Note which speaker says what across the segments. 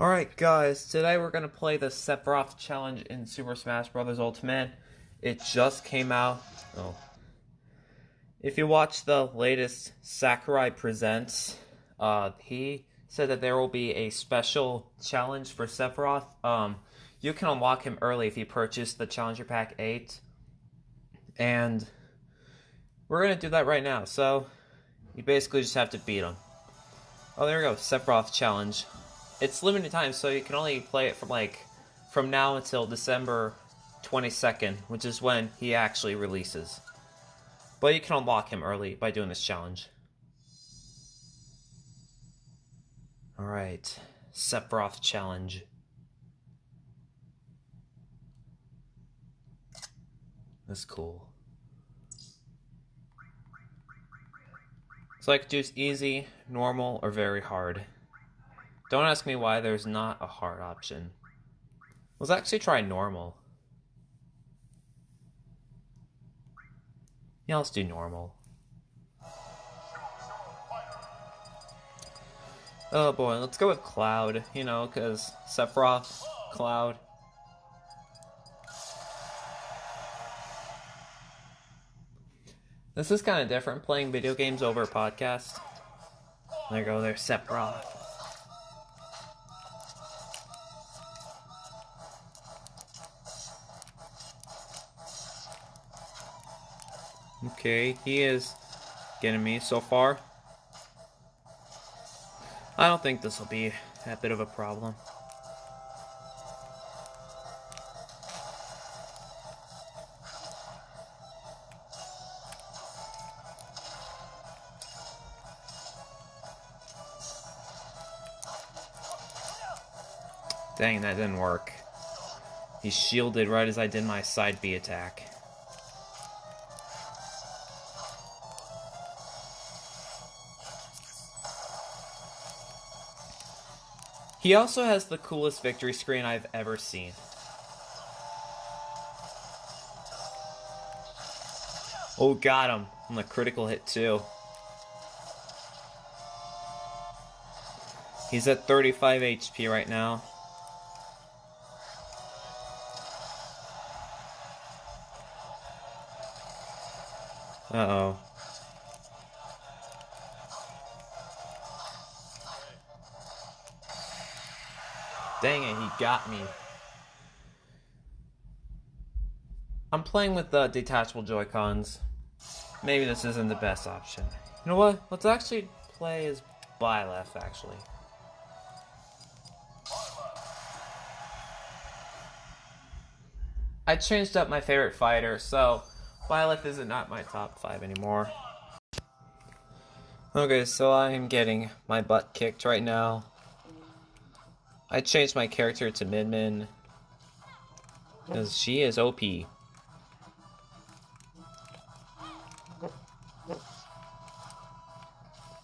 Speaker 1: Alright guys, today we're gonna play the Sephiroth challenge in Super Smash Bros. Ultimate. It just came out. Oh. If you watch the latest Sakurai Presents, uh, he said that there will be a special challenge for Sephiroth. Um, you can unlock him early if you purchase the Challenger Pack 8. And we're gonna do that right now. So, you basically just have to beat him. Oh, there we go. Sephiroth challenge it's limited time, so you can only play it from like from now until December 22nd, which is when he actually releases. But you can unlock him early by doing this challenge. Alright, Sephiroth challenge. That's cool. So I could choose easy, normal, or very hard. Don't ask me why there's not a hard option. Let's actually try normal. Yeah, let's do normal. Oh boy, let's go with Cloud, you know, because Sephiroth, Cloud. This is kind of different playing video games over a podcast. There go, there's Sephiroth. Okay, he is getting me so far. I don't think this will be that bit of a problem. Dang, that didn't work. He shielded right as I did my side B attack. He also has the coolest victory screen I've ever seen. Oh, got him on the critical hit too. He's at 35 HP right now. Uh-oh. Dang it, he got me. I'm playing with the detachable Joy-Cons. Maybe this isn't the best option. You know what? Let's actually play as Byleth, actually. I changed up my favorite fighter, so Byleth is not my top 5 anymore. Okay, so I'm getting my butt kicked right now. I changed my character to Min Min. Because she is OP.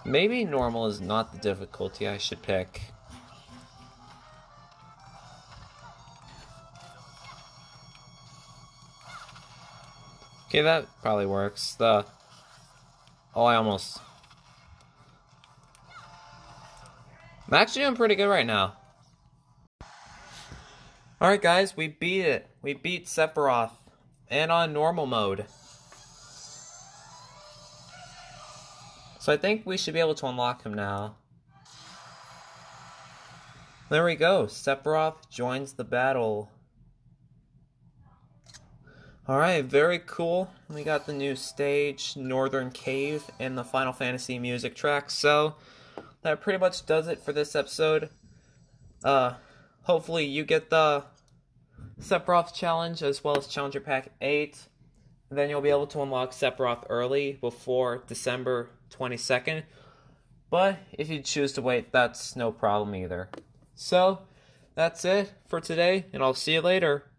Speaker 1: Maybe normal is not the difficulty I should pick. Okay, that probably works. The Oh, I almost I'm actually doing pretty good right now. Alright guys, we beat it. We beat Sephiroth. And on normal mode. So I think we should be able to unlock him now. There we go. Sephiroth joins the battle. Alright, very cool. We got the new stage, Northern Cave, and the Final Fantasy music track. So, that pretty much does it for this episode. Uh, hopefully you get the Sephiroth challenge as well as Challenger Pack 8. And then you'll be able to unlock Sephiroth early before December 22nd. But if you choose to wait, that's no problem either. So, that's it for today, and I'll see you later.